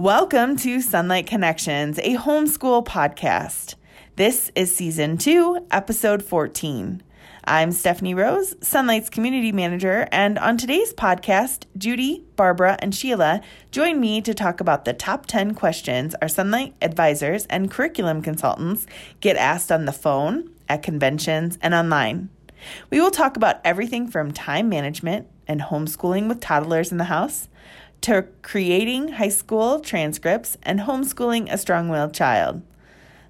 Welcome to Sonlight Connections, a homeschool podcast. This is season two, episode 14. I'm Stephanie Rose, Sonlight's community manager, and on today's podcast, Judy, Barbara, and Sheila join me to talk about the top 10 questions our Sonlight advisors and curriculum consultants get asked on the phone, at conventions, and online. We will talk about everything from time management and homeschooling with toddlers in the house to creating high school transcripts and homeschooling a strong willed child.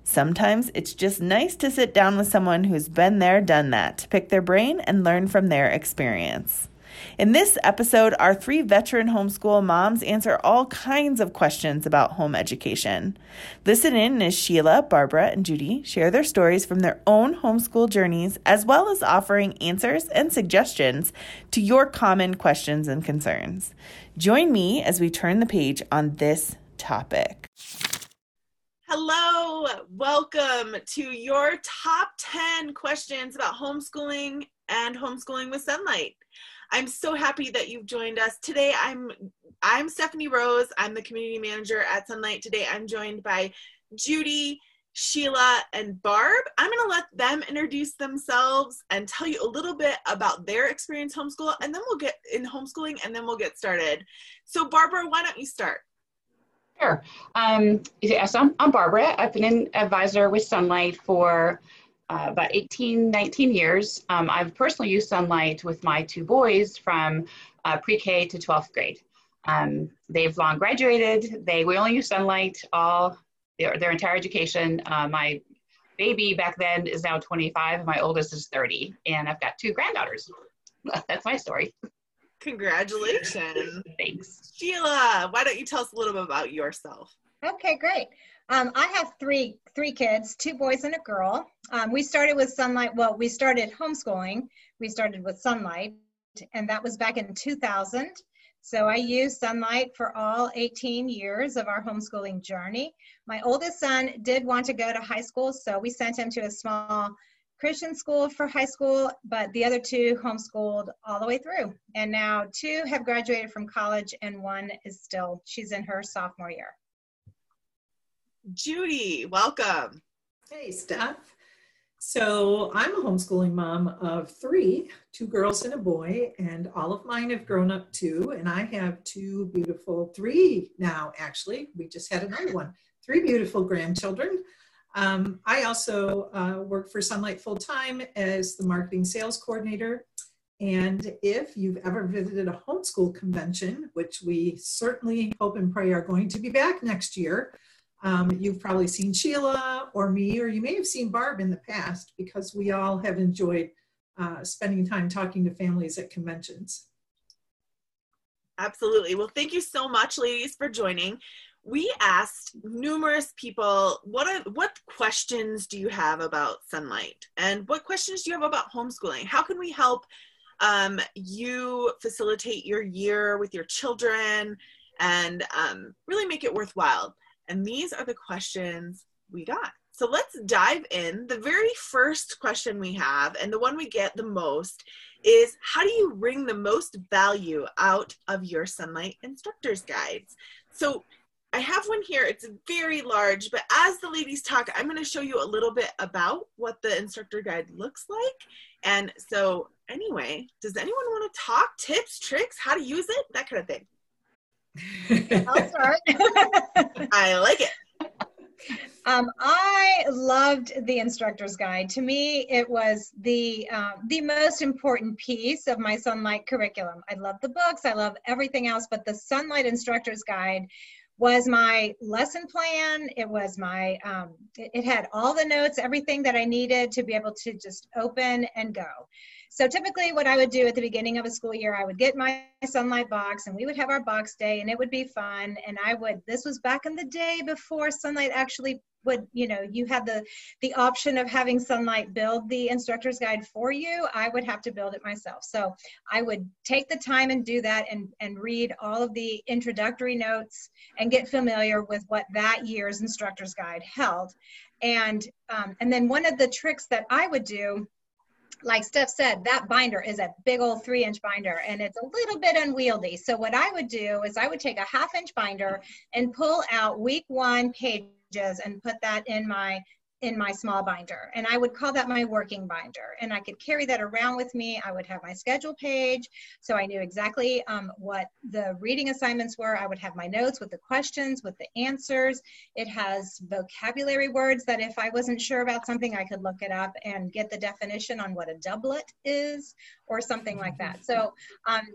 Sometimes it's just nice to sit down with someone who's been there, done that, to pick their brain and learn from their experience. In this episode, our three veteran homeschool moms answer all kinds of questions about home education. Listen in as Sheila, Barbara, and Judy share their stories from their own homeschool journeys, as well as offering answers and suggestions to your common questions and concerns. Join me as we turn the page on this topic. Hello, welcome to your top 10 questions about homeschooling and homeschooling with Sonlight. I'm so happy that you've joined us today. I'm I'm Stephanie Rose. I'm the community manager at Sonlight. Today I'm joined by Judy, Sheila, and Barb. I'm going to let them introduce themselves and tell you a little bit about their experience homeschool, and then we'll get in homeschooling, and then we'll get started. So, Barbara, why don't you start? Sure. Um, yes, I'm, I'm Barbara. I've been an advisor with Sonlight for uh, about 18, 19 years. Um, I've personally used Sonlight with my two boys from uh, pre-K to 12th grade. Um, they've long graduated. They we only use Sonlight all their, their entire education. Uh, my baby back then is now 25. My oldest is 30, and I've got two granddaughters. That's my story. Congratulations. Thanks. Sheila, why don't you tell us a little bit about yourself? Okay, great. Um, I have three three kids, two boys and a girl. Um, we started with Sonlight. Well, we started homeschooling. We started with Sonlight, and that was back in 2000. So I used Sonlight for all 18 years of our homeschooling journey. My oldest son did want to go to high school, so we sent him to a small Christian school for high school, but the other two homeschooled all the way through. And now two have graduated from college, and one is still, she's in her sophomore year. Judy, welcome. Hey, Steph. So I'm a homeschooling mom of three, two girls and a boy, and all of mine have grown up too. And I have two beautiful, three now actually. We just had another one, three beautiful grandchildren. Um, I also uh, work for Sonlight full time as the marketing sales coordinator. And if you've ever visited a homeschool convention, which we certainly hope and pray are going to be back next year, um, you've probably seen Sheila or me, or you may have seen Barb in the past because we all have enjoyed uh, spending time talking to families at conventions. Absolutely. Well, thank you so much, ladies, for joining. We asked numerous people what are what questions do you have about Sonlight, and what questions do you have about homeschooling? How can we help um, you facilitate your year with your children and um, really make it worthwhile? And these are the questions we got. So let's dive in. The very first question we have, and the one we get the most, is how do you wring the most value out of your Sonlight Instructor's Guides? So I have one here. It's very large, but as the ladies talk, I'm going to show you a little bit about what the instructor guide looks like. And so, anyway, does anyone want to talk tips, tricks, how to use it, that kind of thing? I'll start. I like it. Um, I loved the instructor's guide. To me, it was the um, the most important piece of my Sonlight curriculum. I love the books, I love everything else, but the Sonlight instructor's guide was my lesson plan. It was my um, it, it had all the notes, everything that I needed to be able to just open and go. So typically what I would do at the beginning of a school year, I would get my Sonlight box and we would have our box day and it would be fun. And I would, this was back in the day before Sonlight actually would, you know, you had the, the option of having Sonlight build the instructor's guide for you. I would have to build it myself. So I would take the time and do that and, and read all of the introductory notes and get familiar with what that year's instructor's guide held. And, um, and then one of the tricks that I would do like Steph said, that binder is a big old three inch binder and it's a little bit unwieldy. So, what I would do is I would take a half inch binder and pull out week one pages and put that in my in my small binder and i would call that my working binder and i could carry that around with me. I would have my schedule page so i knew exactly um, what the reading assignments were. I would have my notes with the questions with the answers. It has vocabulary words that if i wasn't sure about something i could look it up and get the definition on what a doublet is or something like that. So um,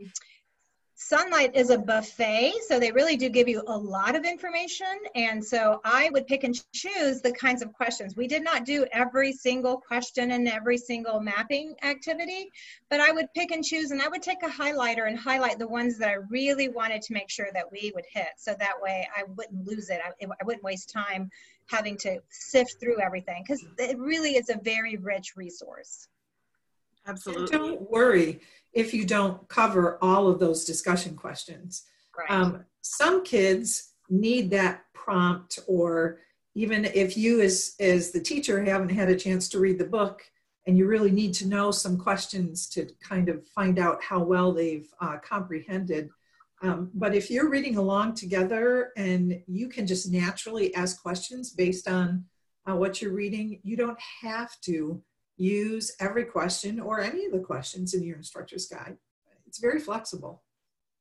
Sonlight is a buffet, so they really do give you a lot of information. And so I would pick and choose the kinds of questions. We did not do every single question and every single mapping activity, but I would pick and choose and I would take a highlighter and highlight the ones that I really wanted to make sure that we would hit. So that way I wouldn't lose it. I, I wouldn't waste time having to sift through everything because it really is a very rich resource. Absolutely. And don't worry if you don't cover all of those discussion questions. Right. Um, some kids need that prompt or even if you as as the teacher haven't had a chance to read the book and you really need to know some questions to kind of find out how well they've uh, comprehended um, but if you're reading along together and you can just naturally ask questions based on uh, what you're reading you don't have to use every question or any of the questions in your instructor's guide. It's very flexible.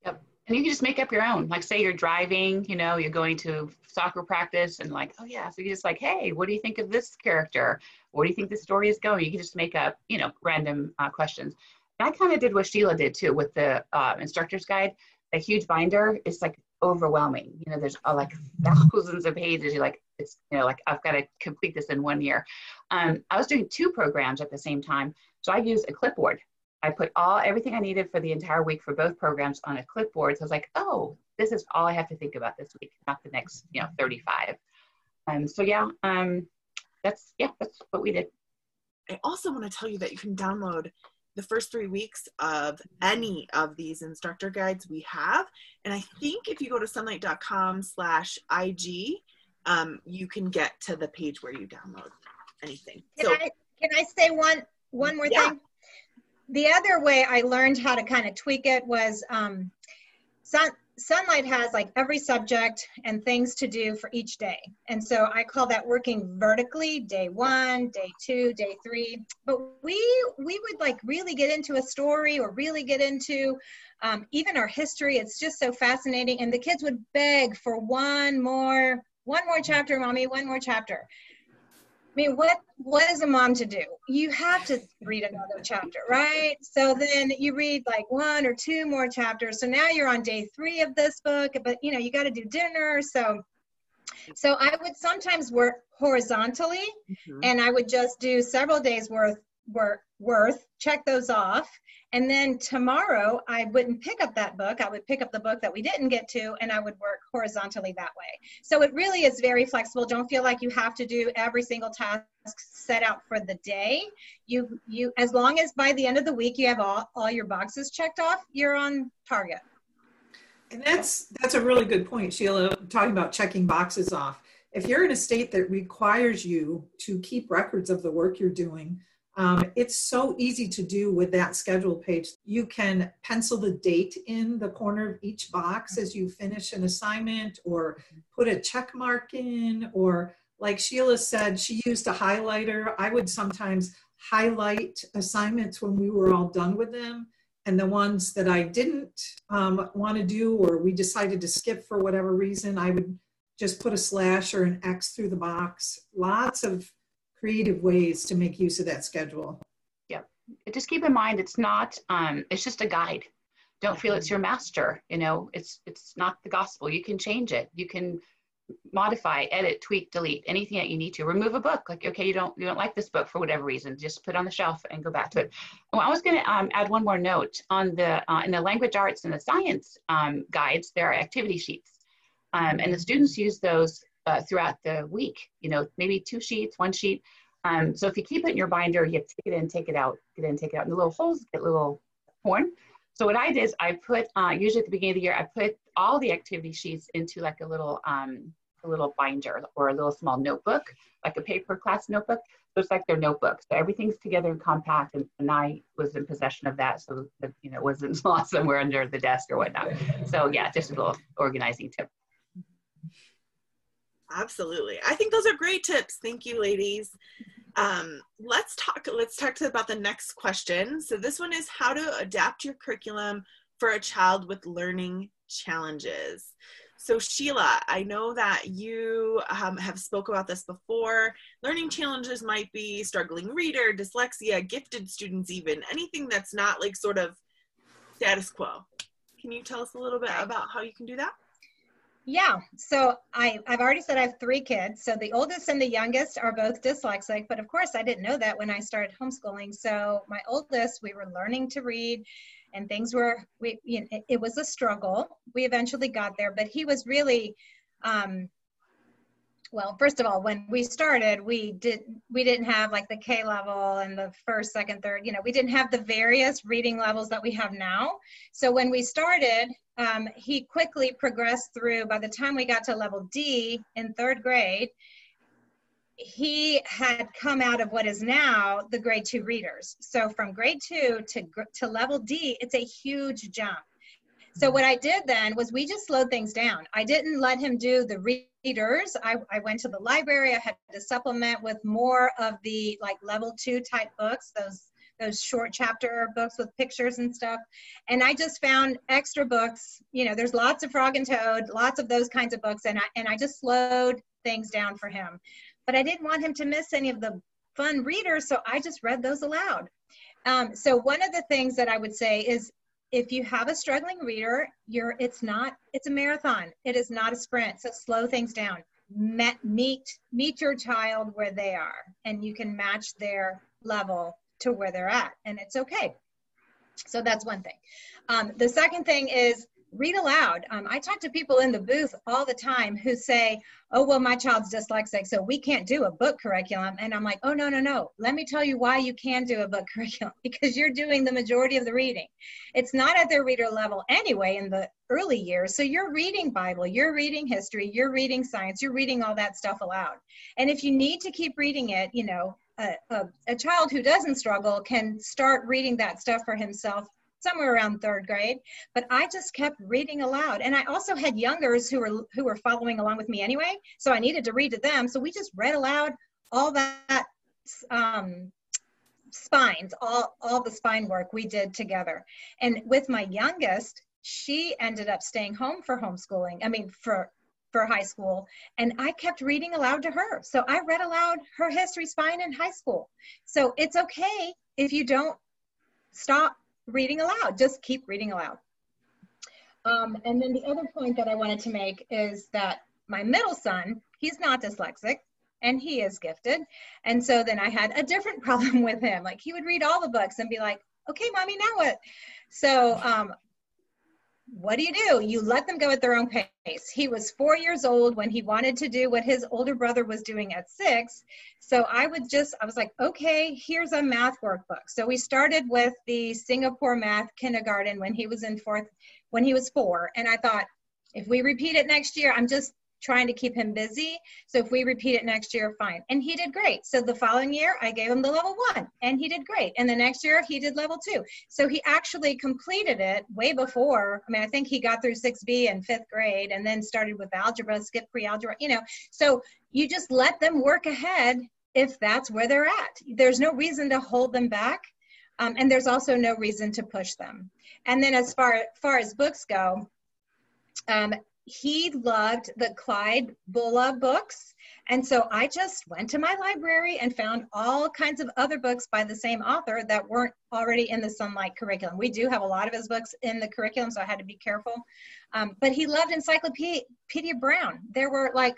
Yep. And you can just make up your own. Like say you're driving, you know, you're going to soccer practice and like, oh yeah. So you just like, hey, what do you think of this character? What do you think the story is going? You can just make up, you know, random uh, questions. And I kind of did what Sheila did too with the uh, instructor's guide. A huge binder is like overwhelming. You know, there's uh, like thousands of pages. You're like, it's you know like I've got to complete this in one year. Um, I was doing two programs at the same time, so I used a clipboard. I put all everything I needed for the entire week for both programs on a clipboard. So I was like, oh, this is all I have to think about this week, not the next you know 35. Um, so yeah, um, that's yeah, that's what we did. I also want to tell you that you can download the first three weeks of any of these instructor guides we have. And I think if you go to sonlight.com slash IG, um, you can get to the page where you download anything. Can, so, I, can I say one one more yeah. thing? The other way I learned how to kind of tweak it was um, Sun, Sonlight has like every subject and things to do for each day. And so I call that working vertically, day one, day two, day three. But we we would like really get into a story or really get into um, even our history. It's just so fascinating. And the kids would beg for one more one more chapter, mommy, one more chapter. I mean, what what is a mom to do? You have to read another chapter, right? So then you read like one or two more chapters. So now you're on day three of this book, but you know you got to do dinner. So so I would sometimes work horizontally, mm-hmm. and I would just do several days worth work worth check those off and then tomorrow, I wouldn't pick up that book. I would pick up the book that we didn't get to, and I would work horizontally that way. So it really is very flexible. Don't feel like you have to do every single task set out for the day. You, you, as long as by the end of the week you have all, all your boxes checked off, you're on target. And that's that's a really good point, Sheila. Talking about checking boxes off. If you're in a state that requires you to keep records of the work you're doing, um, it's so easy to do with that schedule page. You can pencil the date in the corner of each box as you finish an assignment or put a check mark in or like Sheila said, she used a highlighter. I would sometimes highlight assignments when we were all done with them. And the ones that I didn't um, want to do or we decided to skip for whatever reason, I would just put a slash or an X through the box. Lots of creative ways to make use of that schedule. Yep. just keep in mind it's not. Um, it's just a guide. Don't feel it's your master. You know, it's it's not the gospel. You can change it. You can modify, edit, tweak, delete anything that you need to. Remove a book. Like okay, you don't you don't like this book for whatever reason. Just put it on the shelf and go back to it. Well, I was going to um, add one more note on the uh, in the language arts and the science um, guides. There are activity sheets. Um, and the students use those uh, throughout the week. You know, maybe two sheets, one sheet. Um, so if you keep it in your binder, you have to take it in, take it out, get in, take it out. And the little holes get little torn. So what I did is I put, uh, usually at the beginning of the year, I put all the activity sheets into like a little um, a little binder or a little small notebook, like a paper class notebook. So it's like their notebook. So everything's together and compact. And, and I was in possession of that. So that, you know, it wasn't lost somewhere under the desk or whatnot. So yeah, just a little organizing tip. Absolutely. I think those are great tips. Thank you, ladies. Um, let's talk, let's talk to about the next question. So this one is how to adapt your curriculum for a child with learning challenges. So Sheila, I know that you um, have spoke about this before. Learning challenges might be struggling reader, dyslexia, gifted students, even anything that's not like sort of status quo. Can you tell us a little bit about how you can do that? Yeah, so I, I've already said I have three kids. So the oldest and the youngest are both dyslexic, but of course I didn't know that when I started homeschooling. So my oldest, we were learning to read and things were we you know, it, it, was a struggle we eventually got there but he was really um, well first of all when we started we did we didn't have like the k level and the first second third you know we didn't have the various reading levels that we have now so when we started um, he quickly progressed through by the time we got to level d in third grade he had come out of what is now the grade two readers. So from grade two to, to level D, it's a huge jump. So what I did then was we just slowed things down. I didn't let him do the readers. I, I went to the library. I had to supplement with more of the like level two type books, those those short chapter books with pictures and stuff. And I just found extra books. You know, there's lots of Frog and Toad, lots of those kinds of books, and I and I just slowed things down for him but I didn't want him to miss any of the fun readers, so I just read those aloud. Um, so one of the things that I would say is if you have a struggling reader, you're it's not it's a marathon. It is not a sprint. So slow things down. Met, meet meet your child where they are, and you can match their level to where they're at, and it's okay. So that's one thing. Um, the second thing is read aloud. Um, I talk to people in the booth all the time who say, oh, well, my child's dyslexic, so we can't do a book curriculum. And I'm like, oh, no, no, no. Let me tell you why you can do a book curriculum because you're doing the majority of the reading. It's not at their reader level anyway in the early years. So you're reading Bible, you're reading history, you're reading science, you're reading all that stuff aloud. And if you need to keep reading it, you know, a, a, a child who doesn't struggle can start reading that stuff for himself somewhere around third grade but i just kept reading aloud. And i also had youngers who were who were following along with me anyway so i needed to read to them. So we just read aloud all that um, spines all all the spine work we did together. And with my youngest she ended up staying home for homeschooling i mean for for high school. And i kept reading aloud to her. So i read aloud her history spine in high school. So it's okay if you don't stop reading aloud. Just keep reading aloud. Um, and then the other point that I wanted to make is that my middle son, he's not dyslexic and he is gifted. And so then I had a different problem with him. Like he would read all the books and be like, okay, mommy, now what? So um, what do you do? You let them go at their own pace. He was four years old when he wanted to do what his older brother was doing at six. So I would just, I was like, okay, here's a math workbook. So we started with the Singapore math kindergarten when he was in fourth, when he was four. And I thought, if we repeat it next year, I'm just trying to keep him busy. So if we repeat it next year, fine. And he did great. So the following year, I gave him the level one and he did great. And the next year, he did level two. So he actually completed it way before. I mean, I think he got through 6B in fifth grade and then started with algebra, skipped pre algebra, you know. So you just let them work ahead if that's where they're at. There's no reason to hold them back. Um, and there's also no reason to push them. And then as far, far as books go, um, he loved the Clyde Bulla books. And so I just went to my library and found all kinds of other books by the same author that weren't already in the Sonlight curriculum. We do have a lot of his books in the curriculum, so I had to be careful. Um, but he loved Encyclopedia Brown. There were like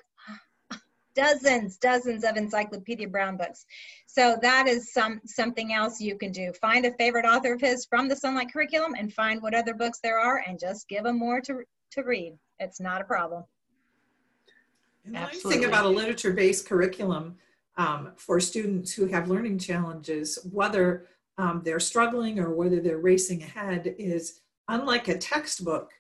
dozens, dozens of Encyclopedia Brown books. So that is some something else you can do. Find a favorite author of his from the Sonlight curriculum and find what other books there are and just give him more to, to read. It's not a problem. And the nice thing about a literature-based curriculum um, for students who have learning challenges, whether um, they're struggling or whether they're racing ahead, is unlike a textbook,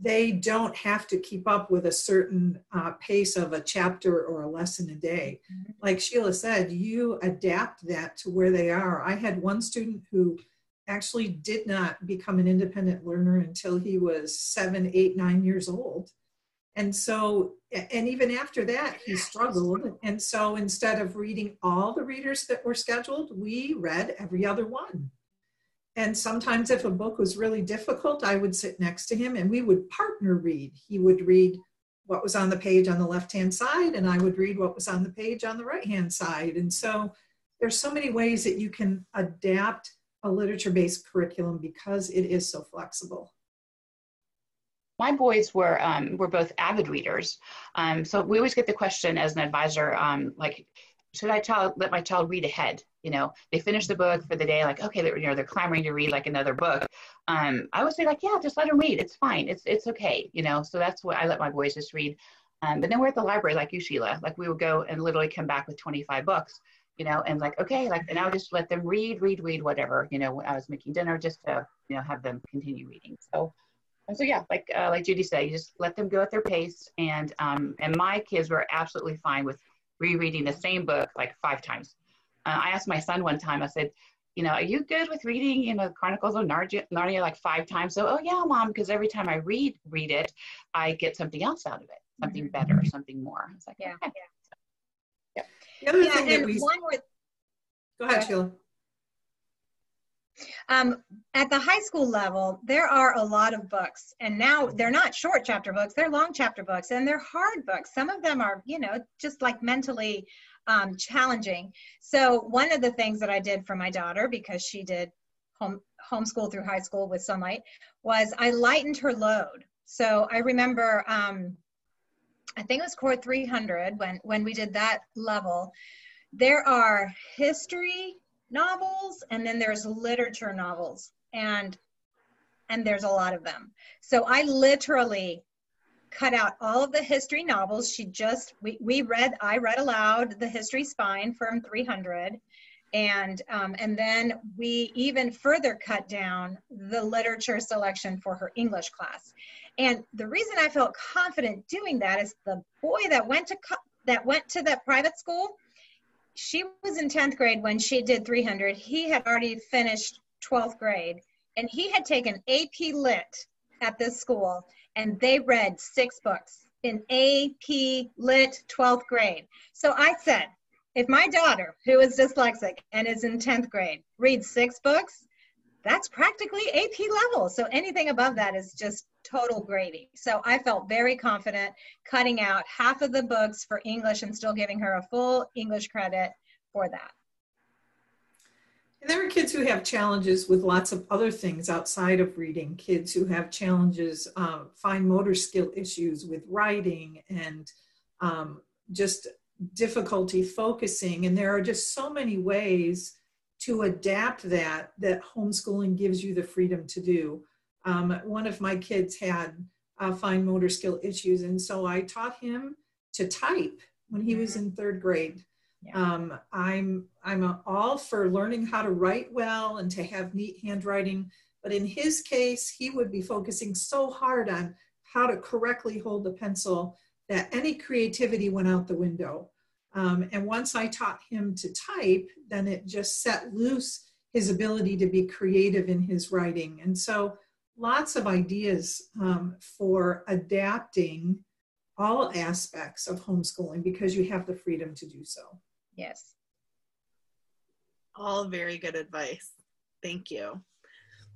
they don't have to keep up with a certain uh, pace of a chapter or a lesson a day. Mm-hmm. Like Sheila said, you adapt that to where they are. I had one student who actually did not become an independent learner until he was seven, eight, nine years old. And so, and even after that, he struggled. And so instead of reading all the readers that were scheduled, we read every other one. And sometimes, if a book was really difficult, I would sit next to him and we would partner read. He would read what was on the page on the left hand side, and I would read what was on the page on the right hand side. And so, there's so many ways that you can adapt a literature based curriculum because it is so flexible. My boys were um, were both avid readers, um, so we always get the question as an advisor, um, like, should I child, let my child read ahead? You know, they finish the book for the day, like, okay, they're, you know, they're clamoring to read like another book. Um, I would say like, yeah, just let them read. It's fine. It's, it's okay. You know, so that's what I let my boys just read. Um, but then we're at the library, like you, Sheila, like we would go and literally come back with 25 books, you know, and like, okay, like, and I would just let them read, read, read, whatever, you know, I was making dinner just to, you know, have them continue reading. So, and so yeah, like, uh, like Judy said, you just let them go at their pace. And, um, and my kids were absolutely fine with rereading the same book like five times. Uh, I asked my son one time, I said, you know, are you good with reading, you know, Chronicles of Narnia, Narnia like five times? So, oh yeah, mom, because every time I read read it, I get something else out of it, something better, mm-hmm. something more. It's like, yeah, okay. yeah. The other yeah, thing that we one with, go ahead, Sheila. Um, at the high school level, there are a lot of books, and now they're not short chapter books; they're long chapter books, and they're hard books. Some of them are, you know, just like mentally um, challenging. So one of the things that I did for my daughter, because she did home homeschool through high school with Sonlight, was I lightened her load. So I remember, um, I think it was Core 300 when when we did that level. There are history novels and then there's literature novels and and there's a lot of them. So I literally cut out all of the history novels. She just, we, we read, I read aloud the history spine from 300. And, um, and then we even further cut down the literature selection for her English class. And the reason I felt confident doing that is the boy that went to, that went to that private school, she was in 10th grade when she did 300. He had already finished 12th grade and he had taken AP Lit at this school and they read six books in AP Lit 12th grade. So I said, if my daughter, who is dyslexic and is in 10th grade, reads six books, that's practically AP level. So anything above that is just total gravy. So I felt very confident cutting out half of the books for English and still giving her a full English credit for that. And there are kids who have challenges with lots of other things outside of reading, kids who have challenges, uh, fine motor skill issues with writing and um, just difficulty focusing. And there are just so many ways to adapt that that homeschooling gives you the freedom to do. Um, one of my kids had uh, fine motor skill issues, and so I taught him to type when he was mm-hmm. in third grade. Yeah. Um, I'm I'm all for learning how to write well and to have neat handwriting, but in his case, he would be focusing so hard on how to correctly hold the pencil that any creativity went out the window. Um, and once I taught him to type, then it just set loose his ability to be creative in his writing. And so, lots of ideas um, for adapting all aspects of homeschooling because you have the freedom to do so. Yes. All very good advice. Thank you.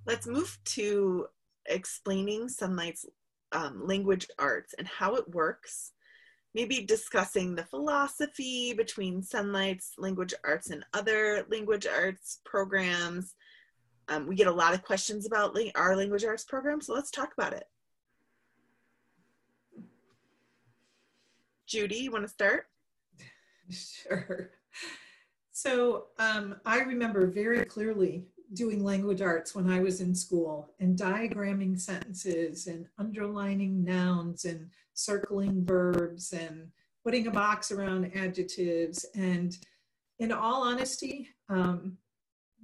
Let's move to explaining Sonlight's um, language arts and how it works. Maybe discussing the philosophy between Sonlight's language arts and other language arts programs. Um, we get a lot of questions about our language arts program, so let's talk about it. Judy, you want to start? Sure. So um, I remember very clearly doing language arts when I was in school and diagramming sentences and underlining nouns and circling verbs and putting a box around adjectives. And in all honesty, um,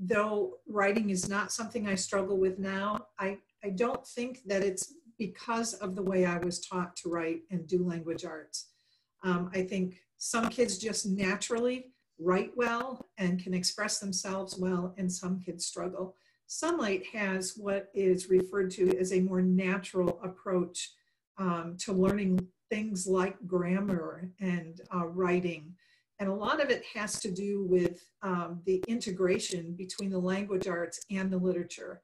though writing is not something I struggle with now, I, I don't think that it's because of the way I was taught to write and do language arts. Um, I think some kids just naturally write well and can express themselves well, and some kids struggle. Sonlight has what is referred to as a more natural approach um, to learning things like grammar and uh, writing. And a lot of it has to do with um, the integration between the language arts and the literature.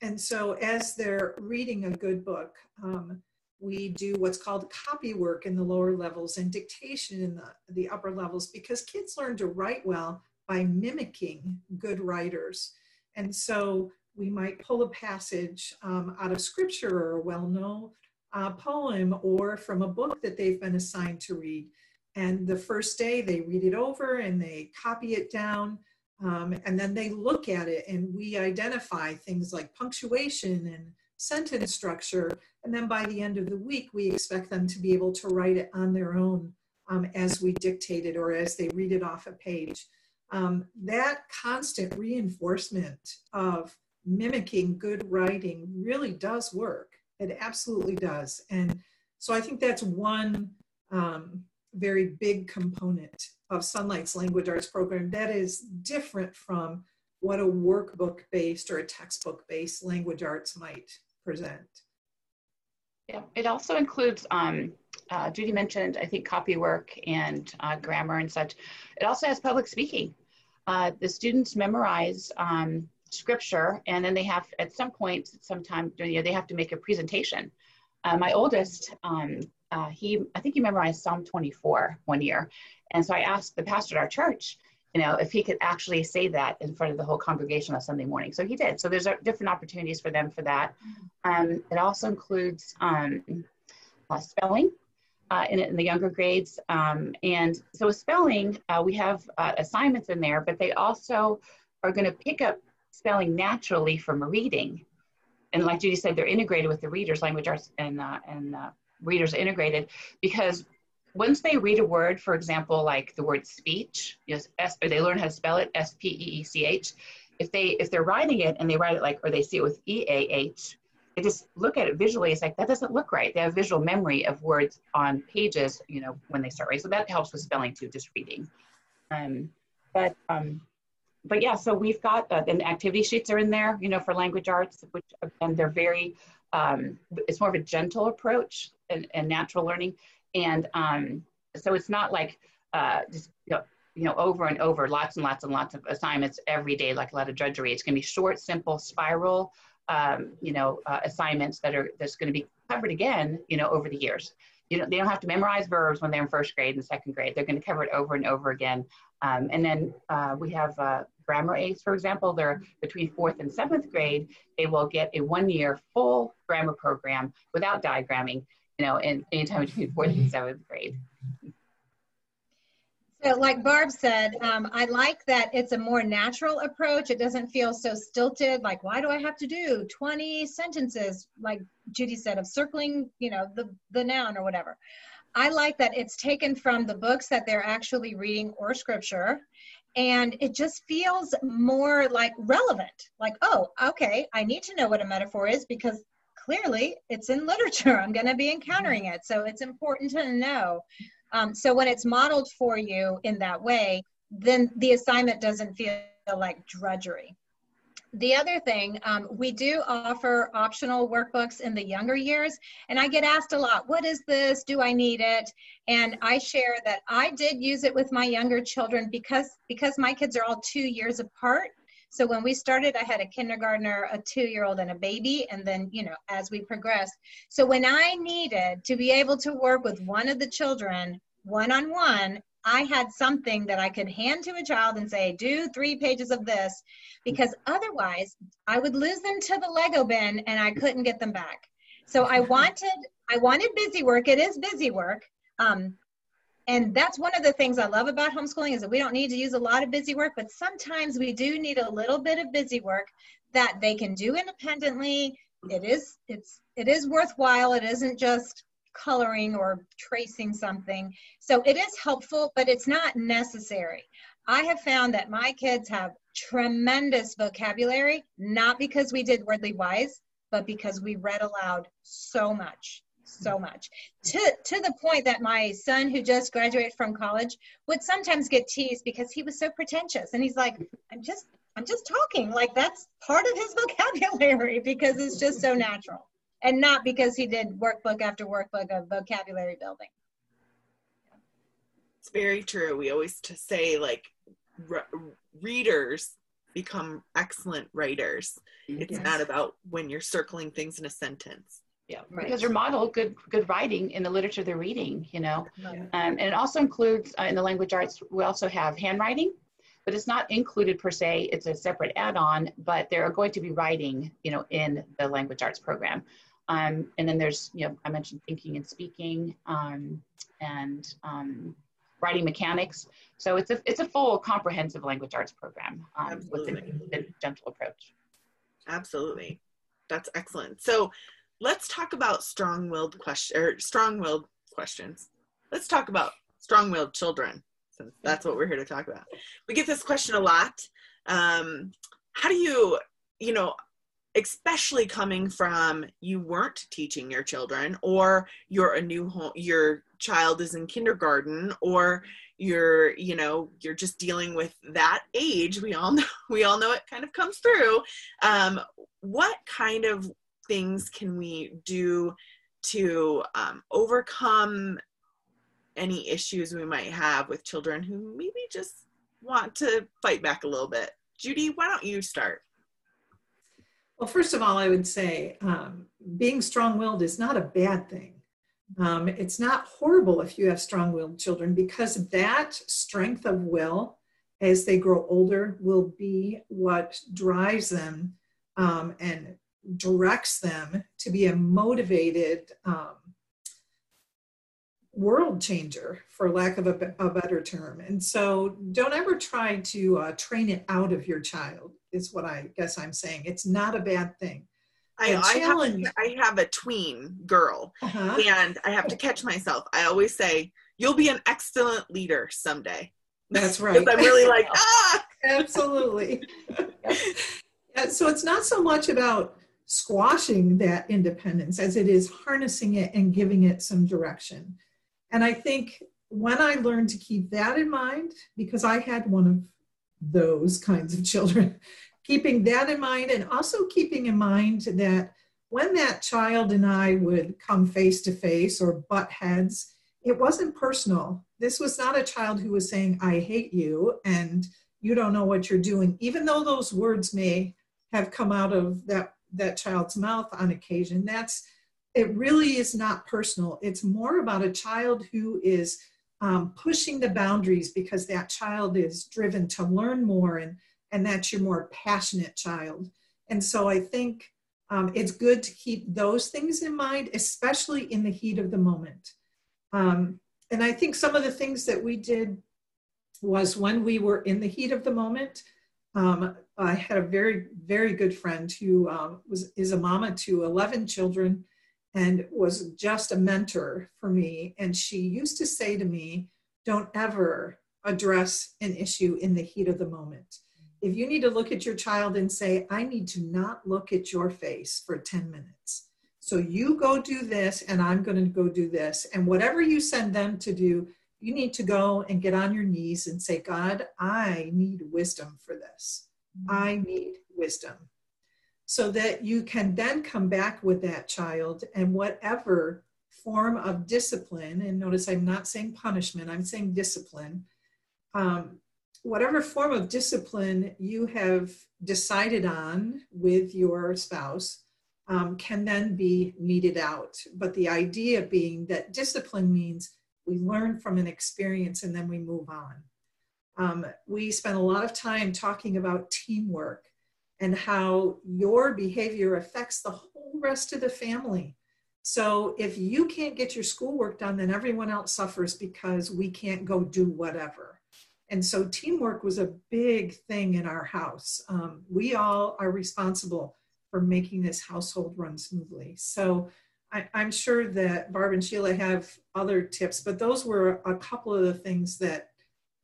And so, as they're reading a good book, um, we do what's called copy work in the lower levels and dictation in the, the upper levels because kids learn to write well by mimicking good writers. And so we might pull a passage um, out of scripture or a well known uh, poem or from a book that they've been assigned to read. And the first day they read it over and they copy it down. Um, and then they look at it and we identify things like punctuation and sentence structure. And then by the end of the week, we expect them to be able to write it on their own um, as we dictate it or as they read it off a page. Um, that constant reinforcement of mimicking good writing really does work. It absolutely does. And so I think that's one um, very big component of Sonlight's language arts program that is different from what a workbook based or a textbook based language arts might present. Yeah, it also includes, um, uh, Judy mentioned, I think, copy work and uh, grammar and such. It also has public speaking. Uh, the students memorize um, scripture and then they have, at some point, sometime during the year, they have to make a presentation. Uh, my oldest, um, uh, he, I think he memorized Psalm 24 one year. And so I asked the pastor at our church, you know, if he could actually say that in front of the whole congregation on Sunday morning. So he did. So there's different opportunities for them for that. Um, it also includes um, uh, spelling uh, in, in, the younger grades. Um, and so with spelling, uh, we have uh, assignments in there, but they also are going to pick up spelling naturally from reading. And like Judy said, they're integrated with the readers, language arts and, uh, and uh, readers integrated because once they read a word, for example, like the word speech, yes, S, or they learn how to spell it, S P E E C H. If they if they're writing it and they write it like, or they see it with E A H, they just look at it visually. It's like that doesn't look right. They have visual memory of words on pages, you know, when they start writing. So that helps with spelling too, just reading. Um, but um, but yeah, so we've got uh, and activity sheets are in there, you know, for language arts, which and they're very. Um, it's more of a gentle approach and, and natural learning and um, so it's not like uh, just you know, you know over and over, lots and lots and lots of assignments every day, like a lot of drudgery. It's going to be short, simple, spiral, um, you know, uh, assignments that are that's going to be covered again, you know, over the years. You know, they don't have to memorize verbs when they're in first grade and second grade. They're going to cover it over and over again. Um, and then uh, we have uh, Grammar Ace, for example. They're between fourth and seventh grade. They will get a one-year full grammar program without diagramming you know, in anytime between fourth and seventh grade. So, like Barb said, um, I like that it's a more natural approach. It doesn't feel so stilted. Like, why do I have to do 20 sentences, like Judy said, of circling, you know, the the noun or whatever. I like that it's taken from the books that they're actually reading or scripture, and it just feels more like relevant. Like, oh, okay, I need to know what a metaphor is because clearly it's in literature. I'm going to be encountering it. So it's important to know. Um, so when it's modeled for you in that way, then the assignment doesn't feel like drudgery. The other thing, um, we do offer optional workbooks in the younger years, and I get asked a lot, what is this? Do I need it? And I share that I did use it with my younger children because, because my kids are all two years apart. So when we started, I had a kindergartner, a two year old, and a baby. And then, you know, as we progressed. So when I needed to be able to work with one of the children one on one, I had something that I could hand to a child and say, do three pages of this, because otherwise I would lose them to the Lego bin and I couldn't get them back. So I wanted, I wanted busy work. It is busy work. Um, and that's one of the things I love about homeschooling is that we don't need to use a lot of busy work, but sometimes we do need a little bit of busy work that they can do independently. It is it's it is worthwhile. It isn't just coloring or tracing something. So it is helpful, but it's not necessary. I have found that my kids have tremendous vocabulary, not because we did Wordly Wise, but because we read aloud so much so much. To to the point that my son who just graduated from college would sometimes get teased because he was so pretentious. And he's like i'm just i'm just talking. Like that's part of his vocabulary because it's just so natural. And not because he did workbook after workbook of vocabulary building. It's very true. We always to say like re- readers become excellent writers. It's yes. not about when you're circling things in a sentence yeah, right. because they're model good good writing in the literature they're reading, you know. Um, and it also includes uh, in the language arts, we also have handwriting, but it's not included per se. It's a separate add-on, but they're going to be writing, you know, in the language arts program. Um, and then there's, you know, I mentioned thinking and speaking um, and um, writing mechanics. So it's a it's a full comprehensive language arts program um, with a gentle approach. Absolutely, that's excellent. So let's talk about strong-willed question or strong-willed questions. Let's talk about strong-willed children, since that's what we're here to talk about. We get this question a lot. Um, how do you, you know, especially coming from you weren't teaching your children, or you're a new home, your child is in kindergarten, or you're, you know, you're just dealing with that age. We all know, we all know it kind of comes through. Um, what kind of things can we do to um, overcome any issues we might have with children who maybe just want to fight back a little bit? Judy, why don't you start? Well, first of all, I would say um, being strong willed is not a bad thing. Um, it's not horrible if you have strong willed children because that strength of will as they grow older will be what drives them um, and directs them to be a motivated um, world changer, for lack of a, a, better term. And so don't ever try to uh, train it out of your child, is what I guess I'm saying. It's not a bad thing. I, I, have, a, I have a tween girl uh-huh. and I have to catch myself. I always say, You'll be an excellent leader someday. That's right. I'm really like, ah, absolutely. yeah, so it's not so much about squashing that independence as it is harnessing it and giving it some direction. And I think when I learned to keep that in mind, because I had one of those kinds of children, keeping that in mind and also keeping in mind that when that child and I would come face to face or butt heads, it wasn't personal. This was not a child who was saying, I hate you and you don't know what you're doing, even though those words may have come out of that that child's mouth on occasion. That's it really is not personal. It's more about a child who is um, pushing the boundaries because that child is driven to learn more and and that's your more passionate child. And so i think um, it's good to keep those things in mind especially in the heat of the moment. Um, and i think some of the things that we did was when we were in the heat of the moment um, I had a very, very good friend who um, was is a mama to 11 children and was just a mentor for me. And she used to say to me, don't ever address an issue in the heat of the moment. If you need to look at your child and say, I need to not look at your face for 10 minutes. So you go do this, and I'm going to go do this. And whatever you send them to do, you need to go and get on your knees and say, God, I need wisdom for this. I need wisdom. So that you can then come back with that child and whatever form of discipline, and notice I'm not saying punishment, I'm saying discipline. Um, whatever form of discipline you have decided on with your spouse um, can then be meted out. But the idea being that discipline means we learn from an experience and then we move on. Um, we spent a lot of time talking about teamwork and how your behavior affects the whole rest of the family. So if you can't get your schoolwork done, then everyone else suffers because we can't go do whatever. And so teamwork was a big thing in our house. Um, we all are responsible for making this household run smoothly. So I, am sure that Barb and Sheila have other tips, but those were a couple of the things that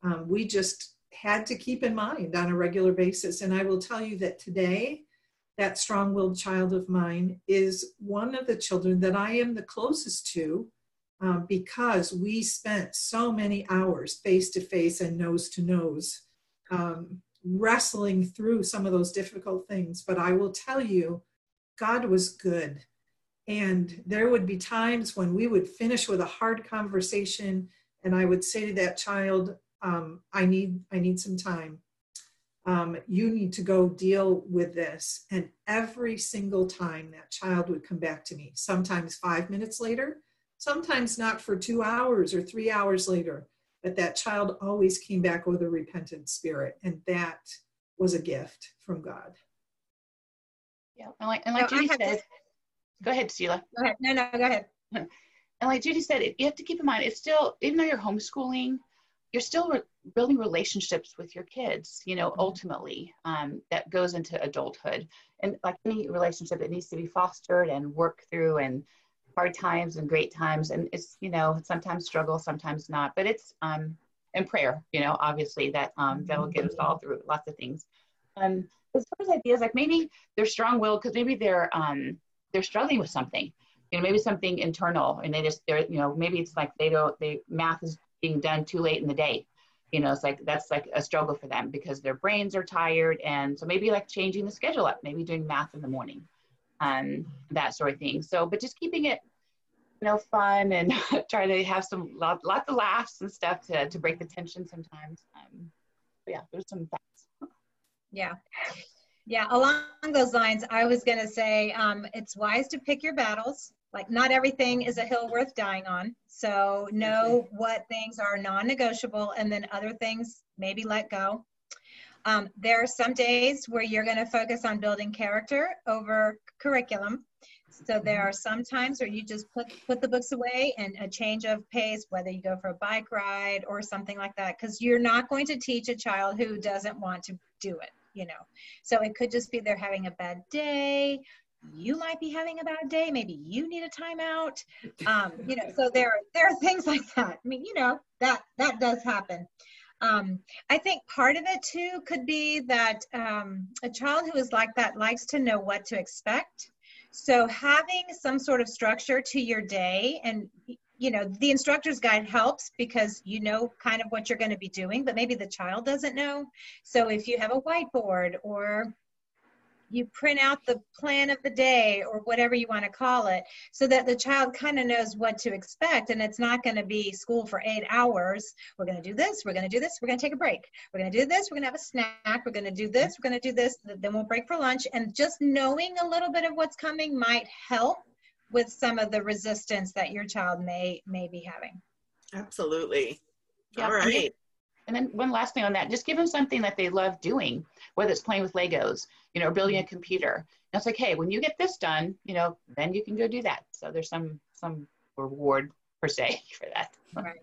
um, we just had to keep in mind on a regular basis. And I will tell you that today, that strong willed child of mine is one of the children that I am the closest to um, because we spent so many hours face to face and nose to nose wrestling through some of those difficult things. But I will tell you, God was good. And there would be times when we would finish with a hard conversation, and I would say to that child, um, I need I need some time. Um, you need to go deal with this. And every single time that child would come back to me, sometimes five minutes later, sometimes not for two hours or three hours later, but that child always came back with a repentant spirit. And that was a gift from God. Yeah. And like, and like Judy said, to... go ahead, Sheila. Go ahead. No, no, go ahead. And like Judy said, you have to keep in mind, it's still, even though you're homeschooling, you're still re- building relationships with your kids, you know, mm-hmm. ultimately, um, that goes into adulthood. And like any relationship, it needs to be fostered and worked through and hard times and great times. And it's, you know, sometimes struggle, sometimes not, but it's, um, and prayer, you know, obviously that, um, that will get us all through lots of things. Um, as far as ideas, like maybe they're strong willed because maybe they're, um, they're struggling with something, you know, maybe something internal and they just, they're, you know, maybe it's like they don't, they, math is being done too late in the day. You know it's like that's like a struggle for them because their brains are tired. And so maybe like changing the schedule up maybe doing math in the morning um that sort of thing. So but just keeping it you know fun and try to have some lots of laughs and stuff to, to break the tension sometimes. Um yeah there's some facts yeah. Yeah along those lines i was going to say um, it's wise to pick your battles like not everything is a hill worth dying on. So know what things are non-negotiable and then other things maybe let go. Um, there are some days where you're going to focus on building character over curriculum. So there are some times where you just put put the books away and a change of pace whether you go for a bike ride or something like that because you're not going to teach a child who doesn't want to do it you know? So it could just be they're having a bad day you might be having a bad day. Maybe you need a timeout. Um, you know so there there are things like that. I mean you know that that does happen. Um, i think part of it too could be that um, a child who is like that likes to know what to expect. So having some sort of structure to your day and you know the instructor's guide helps because you know kind of what you're going to be doing but maybe the child doesn't know. So if you have a whiteboard or you print out the plan of the day or whatever you want to call it so that the child kind of knows what to expect and it's not going to be school for eight hours. We're going to do this we're going to do this we're going to take a break. We're going to do this we're going to have a snack we're going to do this we're going to do this then we'll break for lunch and just knowing a little bit of what's coming might help with some of the resistance that your child may may be having. Absolutely. Yeah, all right and then one last thing on that, just give them something that they love doing, whether it's playing with Legos, you know, or building a computer. And it's like, hey, when you get this done, you know, then you can go do that. So there's some some reward per se for that. Right.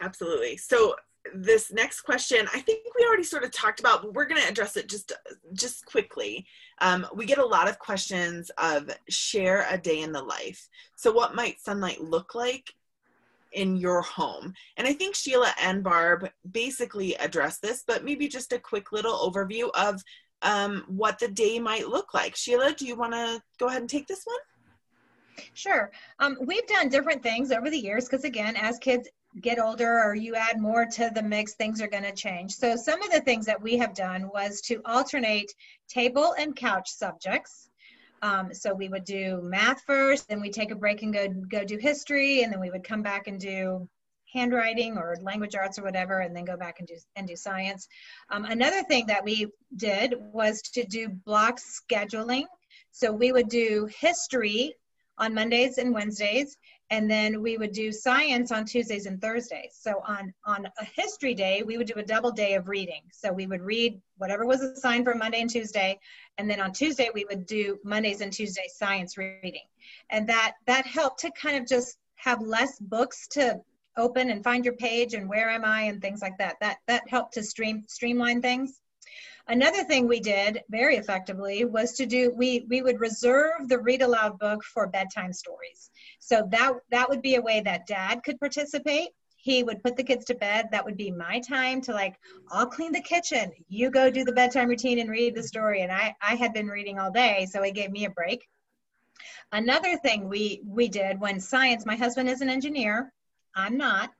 Absolutely. So this next question, I think we already sort of talked about, but we're going to address it just just quickly. Um, we get a lot of questions of share a day in the life. So what might Sonlight look like in your home. And I think Sheila and Barb basically address this, but maybe just a quick little overview of um, what the day might look like. Sheila, do you want to go ahead and take this one? Sure. Um, we've done different things over the years because, again, as kids get older or you add more to the mix, things are going to change. So, some of the things that we have done was to alternate table and couch subjects. Um, so we would do math first, then we take a break and go go do history, and then we would come back and do handwriting or language arts or whatever, and then go back and do and do science. Um, another thing that we did was to do block scheduling. So we would do history on Mondays and Wednesdays, and then we would do science on Tuesdays and Thursdays. So on on a history day, we would do a double day of reading. So we would read whatever was assigned for Monday and Tuesday, and then on Tuesday we would do Mondays and Tuesdays science reading. And that that helped to kind of just have less books to open and find your page and where am I and things like that. That that helped to stream streamline things. Another thing we did very effectively was to do we we would reserve the read aloud book for bedtime stories. So that that would be a way that dad could participate. he would put the kids to bed. That would be my time to like, I'll clean the kitchen. You go do the bedtime routine and read the story. And I, I had been reading all day, so he gave me a break. Another thing we we did when science, my husband is an engineer, I'm not.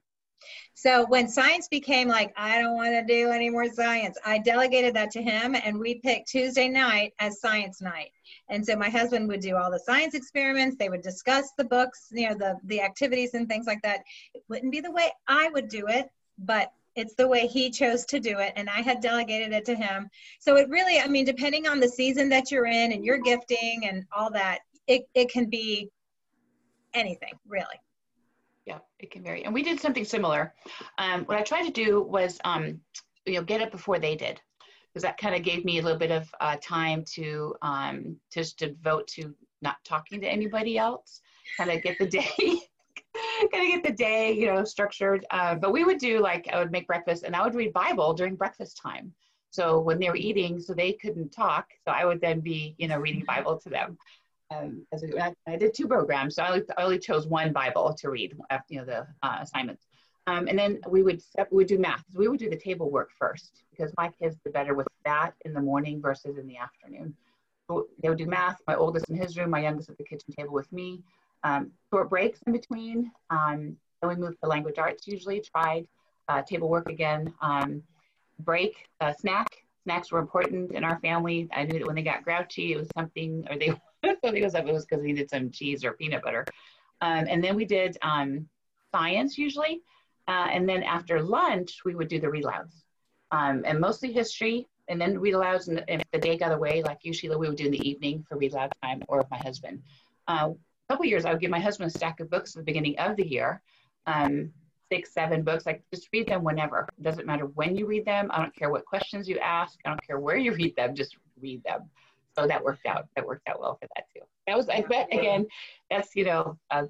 So when science became like, I don't want to do any more science, I delegated that to him and we picked Tuesday night as science night. And so my husband would do all the science experiments. They would discuss the books, you know, the, the activities and things like that. It wouldn't be the way I would do it, but it's the way he chose to do it and i had delegated it to him so it really i mean depending on the season that you're in and your gifting and all that it, it can be anything really yeah, it can vary. And we did something similar. Um, what I tried to do was, um, you know, get up before they did, because that kind of gave me a little bit of uh, time to um, just to devote to not talking to anybody else, kind of get the day, kind of get the day, you know, structured. Uh, but we would do like I would make breakfast, and I would read Bible during breakfast time. So when they were eating, so they couldn't talk, so I would then be, you know, reading Bible to them um, as I did two programs, so I only, I only chose one Bible to read after you know the uh, assignments. Um, and then we would we would do math. We would do the table work first because my kids did better with that in the morning versus in the afternoon. So they would do math. My oldest in his room, my youngest at the kitchen table with me. Um, short breaks in between. Um, then we moved to language arts. Usually tried uh, table work again. Um, break, uh, snack. Snacks were important in our family. I knew that when they got grouchy, it was something, or they something was up. It was because he did some cheese or peanut butter. Um, and then we did um, science usually. Uh, and then after lunch, we would do the read louds um, and mostly history. And then read alouds. And if the day got away, like usually we would do in the evening for read loud time or with my husband. Uh, a couple years, I would give my husband a stack of books at the beginning of the year. Um, six, seven books, like just read them whenever. It doesn't matter when you read them. I don't care what questions you ask. I don't care where you read them, just read them so that worked out. That worked out well for that too. That was, I bet again, that's you know, uh,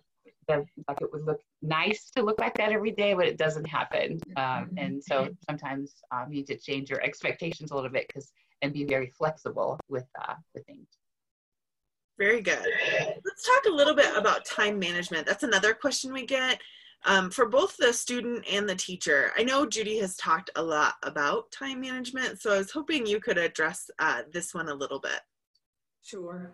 the, like it would look nice to look like that every day, but it doesn't happen. Um, and so sometimes um, you need to change your expectations a little bit because and be very flexible with uh, with things. Very good. Let's talk a little bit about time management. That's another question we get um, for both the student and the teacher. I know Judy has talked a lot about time management, so I was hoping you could address uh, this one a little bit. Sure.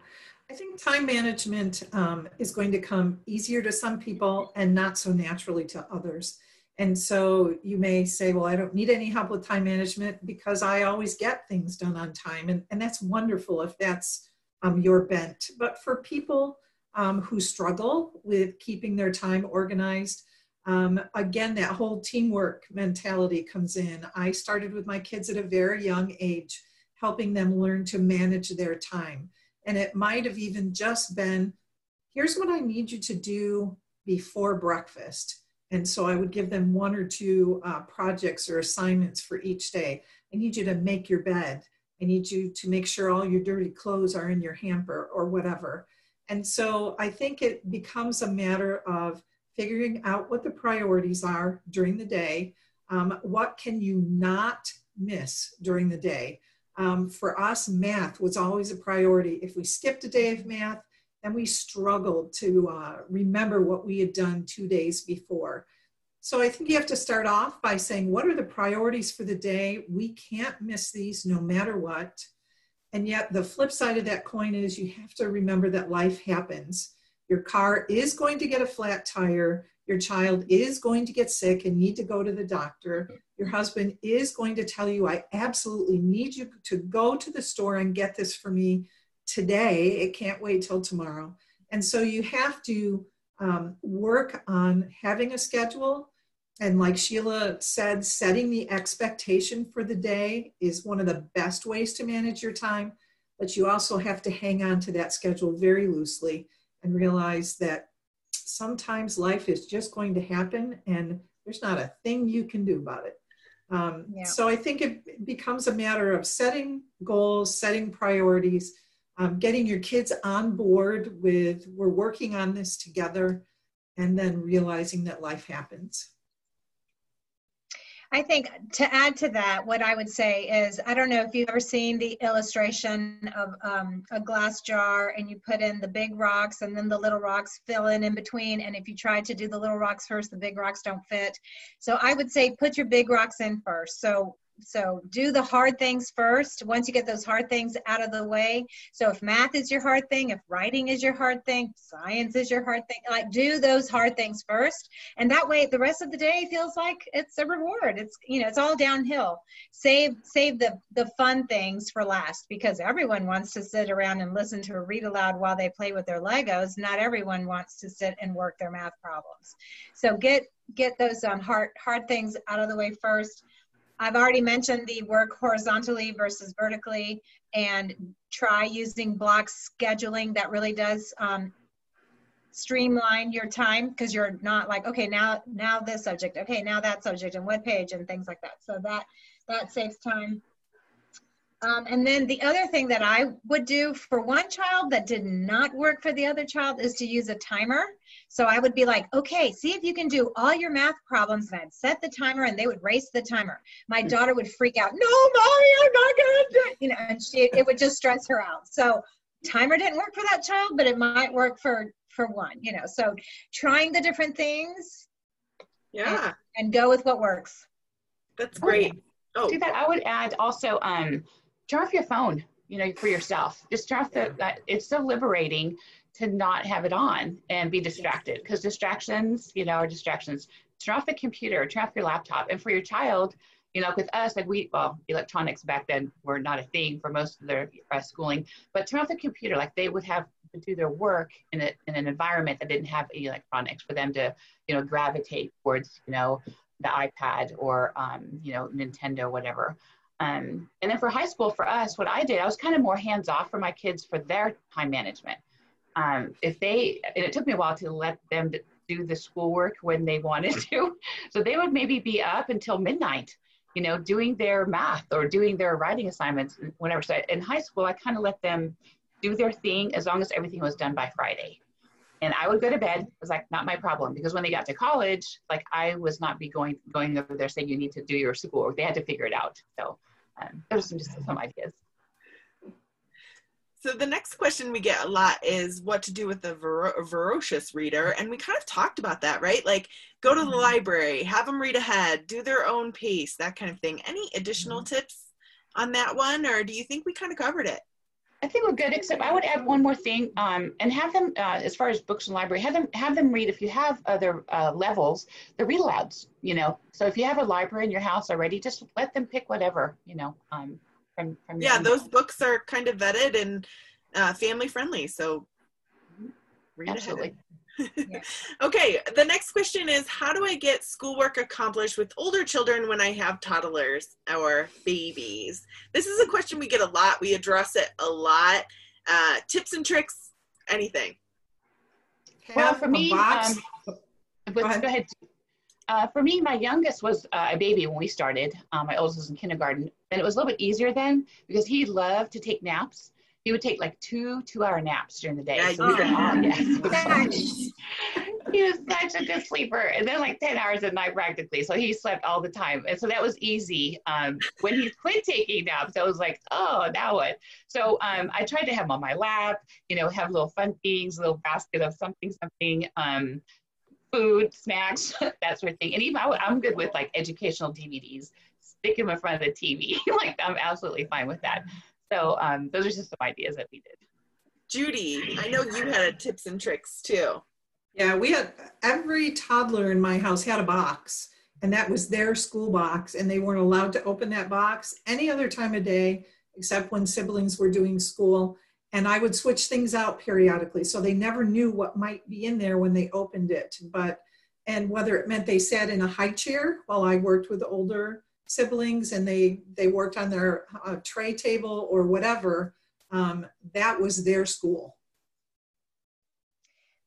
I think time management um, is going to come easier to some people and not so naturally to others. And so you may say, well, I don't need any help with time management because I always get things done on time. And, and that's wonderful if that's um, your bent. But for people um, who struggle with keeping their time organized, um, again, that whole teamwork mentality comes in. I started with my kids at a very young age, helping them learn to manage their time. And it might have even just been here's what I need you to do before breakfast. And so I would give them one or two uh, projects or assignments for each day. I need you to make your bed. I need you to make sure all your dirty clothes are in your hamper or whatever. And so I think it becomes a matter of figuring out what the priorities are during the day. Um, what can you not miss during the day? Um, for us, math was always a priority. If we skipped a day of math, then we struggled to uh, remember what we had done two days before. So I think you have to start off by saying, what are the priorities for the day? We can't miss these no matter what. And yet, the flip side of that coin is you have to remember that life happens. Your car is going to get a flat tire. Your child is going to get sick and need to go to the doctor. Your husband is going to tell you, I absolutely need you to go to the store and get this for me today. It can't wait till tomorrow. And so you have to um, work on having a schedule. And like Sheila said, setting the expectation for the day is one of the best ways to manage your time. But you also have to hang on to that schedule very loosely and realize that sometimes life is just going to happen and there's not a thing you can do about it. Um, yeah. So I think it becomes a matter of setting goals, setting priorities, um, getting your kids on board with we're working on this together, and then realizing that life happens. I think to add to that, what I would say is I don't know if you've ever seen the illustration of um, a glass jar and you put in the big rocks and then the little rocks fill in in between. And if you try to do the little rocks first, the big rocks don't fit. So I would say put your big rocks in first. So so do the hard things first. Once you get those hard things out of the way so if math is your hard thing if writing is your hard thing science is your hard thing like do those hard things first. And that way the rest of the day feels like it's a reward. It's you know it's all downhill. Save save the the fun things for last because everyone wants to sit around and listen to a read aloud while they play with their legos. Not everyone wants to sit and work their math problems. So get get those um, hard hard things out of the way first I've already mentioned the work horizontally versus vertically and try using block scheduling that really does um, streamline your time because you're not like, okay, now, now this subject, okay, now that subject and what page and things like that. So that, that saves time. Um, and then the other thing that I would do for one child that did not work for the other child is to use a timer. So I would be like, okay, see if you can do all your math problems. And I'd set the timer and they would race the timer. My daughter would freak out, no, mommy, I'm not gonna do it. You know, and she, it would just stress her out. So timer didn't work for that child, but it might work for, for one, you know. So trying the different things. Yeah. And, and go with what works. That's great. Oh. To that, I would add also, um, turn off your phone, you know, for yourself. Just turn off the, that. It's so liberating to not have it on and be distracted because distractions, you know, are distractions. Turn off the computer, turn off your laptop. And for your child, you know, with us, like we, well, electronics back then were not a thing for most of their uh, schooling, but turn off the computer. Like they would have to do their work in, a, in an environment that didn't have any electronics for them to, you know, gravitate towards, you know, the iPad or, um, you know, Nintendo, whatever. Um, and then for high school, for us, what I did, I was kind of more hands off for my kids for their time management. Um, if they, and it took me a while to let them do the schoolwork when they wanted to. So they would maybe be up until midnight, you know, doing their math or doing their writing assignments, whenever. So in high school, I kind of let them do their thing as long as everything was done by Friday. And I would go to bed. It was like not my problem because when they got to college, like I was not be going going over there saying you need to do your schoolwork. They had to figure it out. So um, those are some, just some ideas. So the next question we get a lot is what to do with the ver- voracious reader, and we kind of talked about that, right? Like go to the mm-hmm. library, have them read ahead, do their own pace, that kind of thing. Any additional mm-hmm. tips on that one, or do you think we kind of covered it? I think we're good, except I would add one more thing, um, and have them, uh, as far as books in the library, have them have them read. If you have other uh, levels, the read alouds. You know, so if you have a library in your house already, just let them pick whatever. You know, um, from from. Yeah, those books are kind of vetted and uh, family friendly, so read Absolutely. okay, the next question is How do I get schoolwork accomplished with older children when I have toddlers or babies? This is a question we get a lot. We address it a lot. Uh, tips and tricks, anything. Well, for me, um, go ahead. Go ahead. Uh, for me, my youngest was uh, a baby when we started. Um, my oldest was in kindergarten. And it was a little bit easier then because he loved to take naps. He would take like two two-hour naps during the day. Yeah, so yes. he was such a good sleeper. And then like 10 hours at night practically. So he slept all the time. And so that was easy. Um, when he quit taking naps, I was like, oh, now what? So um, I tried to have him on my lap, you know, have little fun things, a little basket of something, something. Food, snacks, that sort of thing. And even I, am good with like educational DVDs. Stick them in front of the TV. like I'm absolutely fine with that. So um, those are just some ideas that we did. Judy, I know you had tips and tricks too. Yeah, we had every toddler in my house had a box, and that was their school box, and they weren't allowed to open that box any other time of day except when siblings were doing school. And I would switch things out periodically, so they never knew what might be in there when they opened it. But and whether it meant they sat in a high chair while I worked with older siblings and they they worked on their uh, tray table or whatever um, that was their school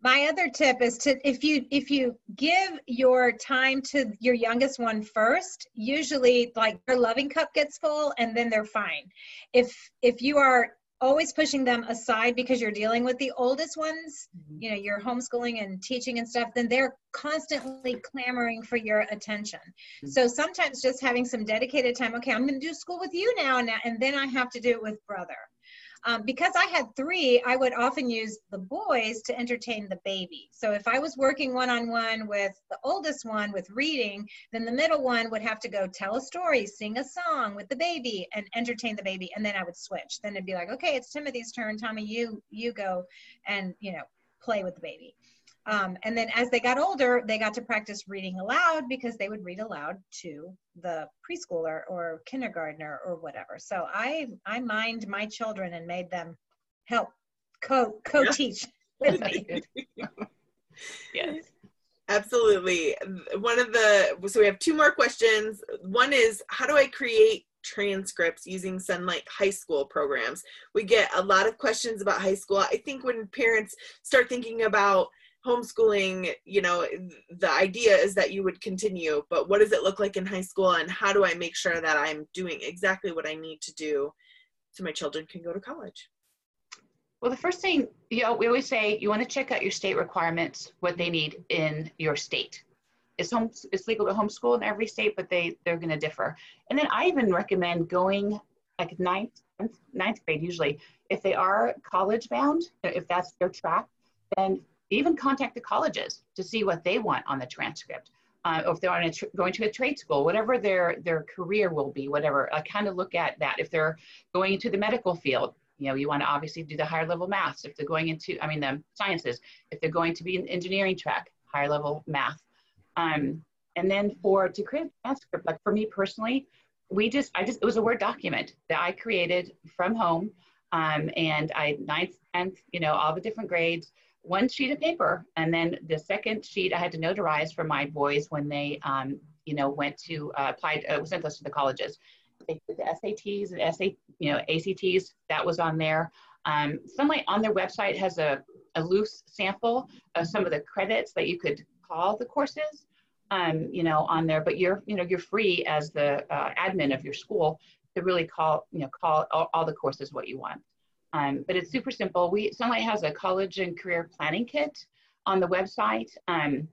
my other tip is to if you if you give your time to your youngest one first usually like their loving cup gets full and then they're fine if if you are always pushing them aside because you're dealing with the oldest ones, Mhm. you know, you're homeschooling and teaching and stuff, then they're constantly clamoring for your attention. Mhm. So sometimes just having some dedicated time, okay, I'm going to do school with you now, and, and then I have to do it with brother. Um, because I had three, I would often use the boys to entertain the baby. So if I was working one on one with the oldest one with reading, then the middle one would have to go tell a story, sing a song with the baby, and entertain the baby. And then I would switch. Then it'd be like, okay, it's Timothy's turn. Tommy, you you go and you know play with the baby. Um, and then as they got older, they got to practice reading aloud because they would read aloud to the preschooler or kindergartner or whatever. So I I mind my children and made them help co co teach with me. Yes. Absolutely. One of the so we have two more questions. One is how do I create transcripts using Sonlight High School programs? We get a lot of questions about high school. I think when parents start thinking about homeschooling, you know, the idea is that you would continue, but what does it look like in high school and how do I make sure that I'm doing exactly what I need to do so my children can go to college? Well, the first thing, you know, we always say you want to check out your state requirements, what they need in your state. It's home, it's legal to homeschool in every state, but they they're going to differ. And then I even recommend going like ninth ninth grade usually if they are college bound, if that's their track, then even contact the colleges to see what they want on the transcript. Uh, or if they're on tr- going to a trade school, whatever their their career will be, whatever. I kind of look at that. If they're going into the medical field, you know, you want to obviously do the higher level maths. If they're going into, I mean, the sciences. If they're going to be an engineering track, higher level math. Um, and then for to create a transcript, like for me personally, we just I just it was a word document that I created from home, um, and I ninth, tenth, you know, all the different grades one sheet of paper and then the second sheet i had to notarize for my boys when they um, you know went to uh, applied uh, sent us to the colleges. They did the sats and SA, you know acts that was on there. Um, Sonlight on their website has a, a loose sample of some of the credits that you could call the courses um, you know on there but you're you know you're free as the uh, admin of your school to really call you know call all, all the courses what you want um, but it's super simple. We Sonlight has a college and career planning kit on the website. Um,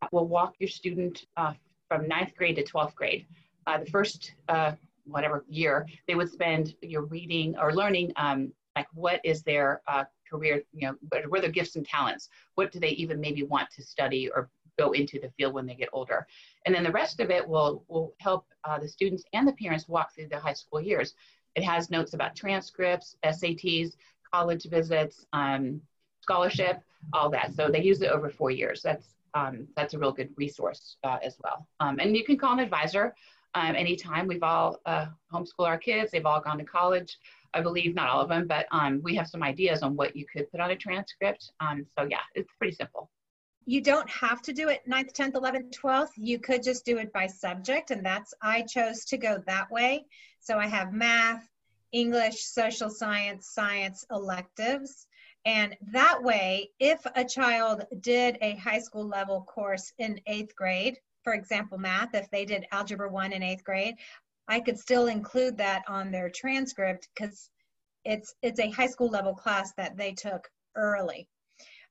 that will walk your student uh, from ninth grade to 12th grade. Uh, the first uh, whatever year they would spend your reading or learning um, like what is their uh, career, you know, what are their gifts and talents? What do they even maybe want to study or go into the field when they get older? And then the rest of it will will help uh, the students and the parents walk through the high school years. It has notes about transcripts, SATs, college visits, um, scholarship, all that. So they use it over four years. That's um, that's a real good resource uh, as well. Um, and you can call an advisor um, anytime. We've all uh, homeschool our kids. They've all gone to college. I believe not all of them, but um, we have some ideas on what you could put on a transcript. Um, so yeah, it's pretty simple. You don't have to do it 9th, 10th, 11th, 12th. You could just do it by subject, and that's I chose to go that way. So I have math, English, social science, science electives. And that way, if a child did a high school level course in eighth grade, for example, math, if they did Algebra 1 in eighth grade, I could still include that on their transcript because it's, it's a high school level class that they took early.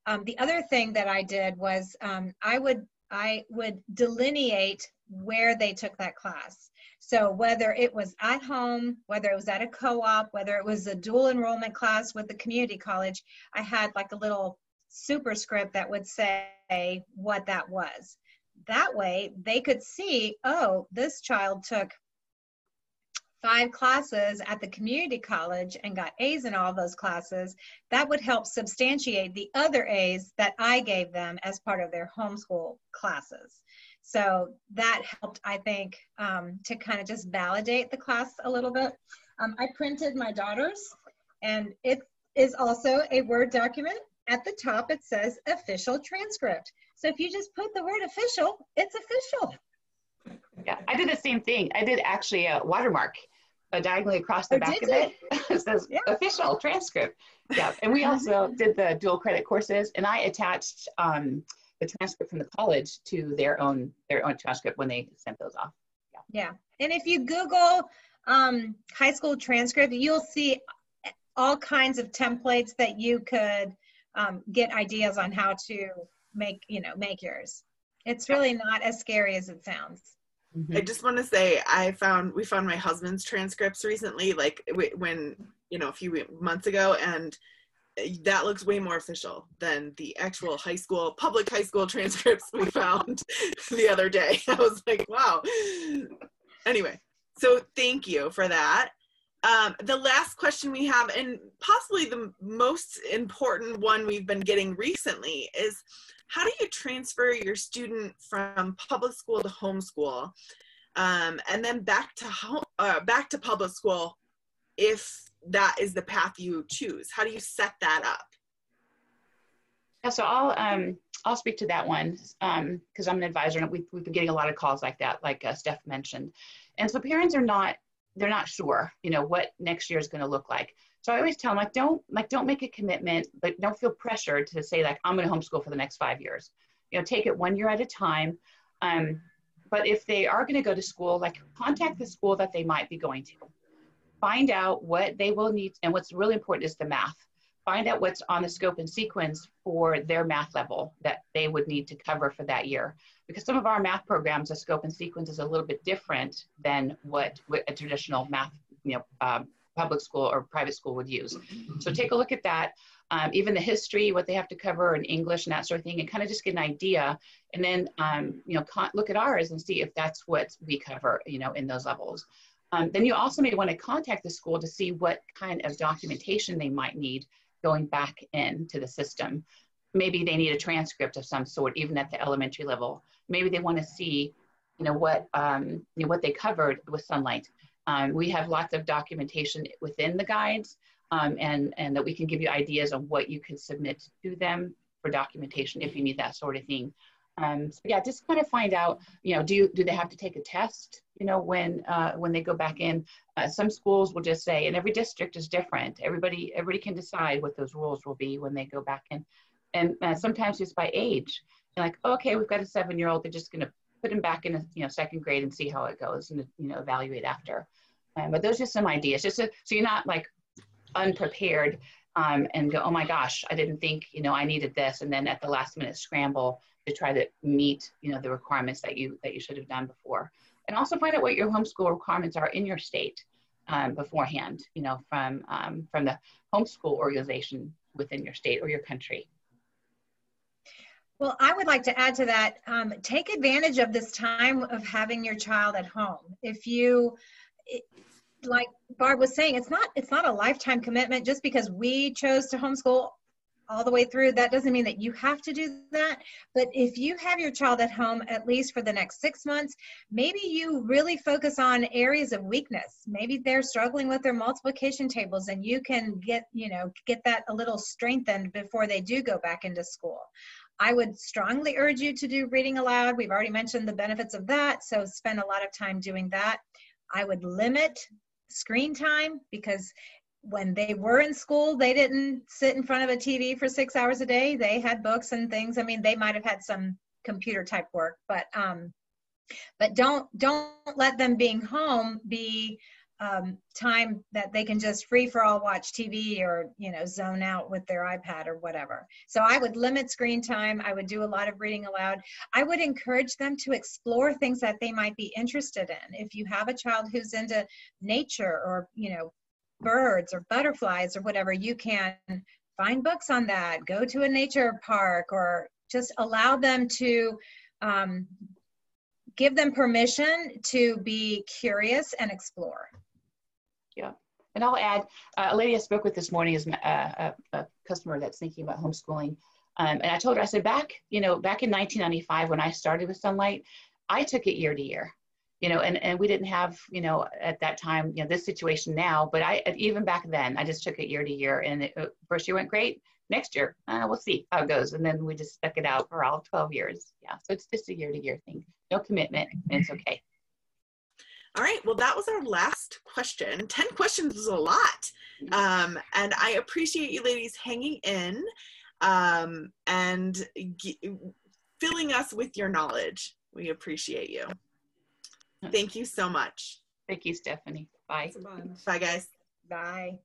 Um, the other thing that I did was um, I would I would delineate where they took that class. So whether it was at home, whether it was at a co-op, whether it was a dual enrollment class with the community college, I had like a little superscript that would say what that was. That way they could see, oh, this child took five classes at the community college and got A's in all those classes, that would help substantiate the other A's that I gave them as part of their homeschool classes. So that helped, I think, um, to kind of just validate the class a little bit. Um, I printed my daughter's, and it is also a Word document. At the top, it says official transcript. So if you just put the word official, it's official. Yeah, I did the same thing. I did actually a watermark uh, diagonally across the Oh, back of it. it says Yeah. official transcript. Yeah, and we also did the dual credit courses, and I attached um, the transcript from the college to their own their own transcript when they sent those off. Yeah. And if you Google um, high school transcript, you'll see all kinds of templates that you could um, get ideas on how to make you know make yours it's really not as scary as it sounds I just want to say I found we found my husband's transcripts recently, like when you know a few months ago, and that looks way more official than the actual high school public high school transcripts we found the other day. I was like, wow. Anyway, so thank you for that. Um, the last question we have, and possibly the most important one we've been getting recently, is how do you transfer your student from public school to homeschool um, and then back to home, uh, back to public school if that is the path you choose. How do you set that up? Yeah so i'll um, i'll speak to that one because um, i'm an advisor and we've, we've been getting a lot of calls like that like uh, steph mentioned. And so parents are not they're not sure you know what next year is going to look like so I always tell them like don't like don't make a commitment, but don't feel pressured to say like I'm going to homeschool for the next five years. You know, take it one year at a time. Um, but if they are going to go to school, like contact the school that they might be going to. Find out what they will need, and what's really important is the math. Find out what's on the scope and sequence for their math level that they would need to cover for that year. Because some of our math programs, the scope and sequence is a little bit different than what, what a traditional math you know, um, public school or private school would use. So take a look at that. Um, even the history, what they have to cover in English and that sort of thing, and kind of just get an idea. And then, um, you know, look at ours and see if that's what we cover, you know, in those levels. Um, then you also may want to contact the school to see what kind of documentation they might need going back into the system. Maybe they need a transcript of some sort, even at the elementary level. Maybe they want to see, you know, what um, you know, what they covered with Sonlight. Um, we have lots of documentation within the guides um, and, and that we can give you ideas on what you can submit to them for documentation if you need that sort of thing. Um, so yeah, just kind of find out, you know, do you, do they have to take a test, you know, when uh, when they go back in? Uh, some schools will just say, and every district is different. Everybody everybody can decide what those rules will be when they go back in, and uh, sometimes it's by age. You're like, okay, we've got a seven year old. They're just going to put him back in a you know second grade and see how it goes and you know evaluate after. Um, but those are some ideas, just so, so you're not like unprepared um, and go, oh my gosh, I didn't think you know I needed this, and then at the last minute scramble to try to meet you know the requirements that you that you should have done before, and also find out what your homeschool requirements are in your state um, beforehand, you know from um, from the homeschool organization within your state or your country. Well, I would like to add to that. Um, take advantage of this time of having your child at home. If you, it, like Barb was saying, it's not it's not a lifetime commitment. Just because we chose to homeschool all the way through, that doesn't mean that you have to do that. But if you have your child at home at least for the next six months, maybe you really focus on areas of weakness. Maybe they're struggling with their multiplication tables, and you can get you know get that a little strengthened before they do go back into school. I would strongly urge you to do reading aloud. We've already mentioned the benefits of that, so spend a lot of time doing that. I would limit screen time because when they were in school, they didn't sit in front of a TV for six hours a day. They had books and things. I mean, they might have had some computer type work, but um, but don't don't let them being home be um, time that they can just free for all watch TV or you know zone out with their iPad or whatever. So I would limit screen time. I would do a lot of reading aloud. I would encourage them to explore things that they might be interested in. If you have a child who's into nature or you know birds or butterflies or whatever, you can find books on that. Go to a nature park or just allow them to um, give them permission to be curious and explore. Yeah. And I'll add, uh, a lady I spoke with this morning is a, uh, a, a customer that's thinking about homeschooling. Um, and I told her, I said, back, you know, back in 1995 when I started with Sonlight, I took it year to year, you know, and, and we didn't have, you know, at that time, you know, this situation now, but I, even back then, I just took it year to year and it, uh, first year went great. Next year, uh, we'll see how it goes. And then we just stuck it out for all 12 years. Yeah. So it's just a year to year thing. No commitment and it's okay. All right, well, that was our last question. 10 questions is a lot. Um, and I appreciate you ladies hanging in um, and filling us with your knowledge. We appreciate you. Thank you so much. Thank you, Stephanie. Bye. Bye, guys. Bye.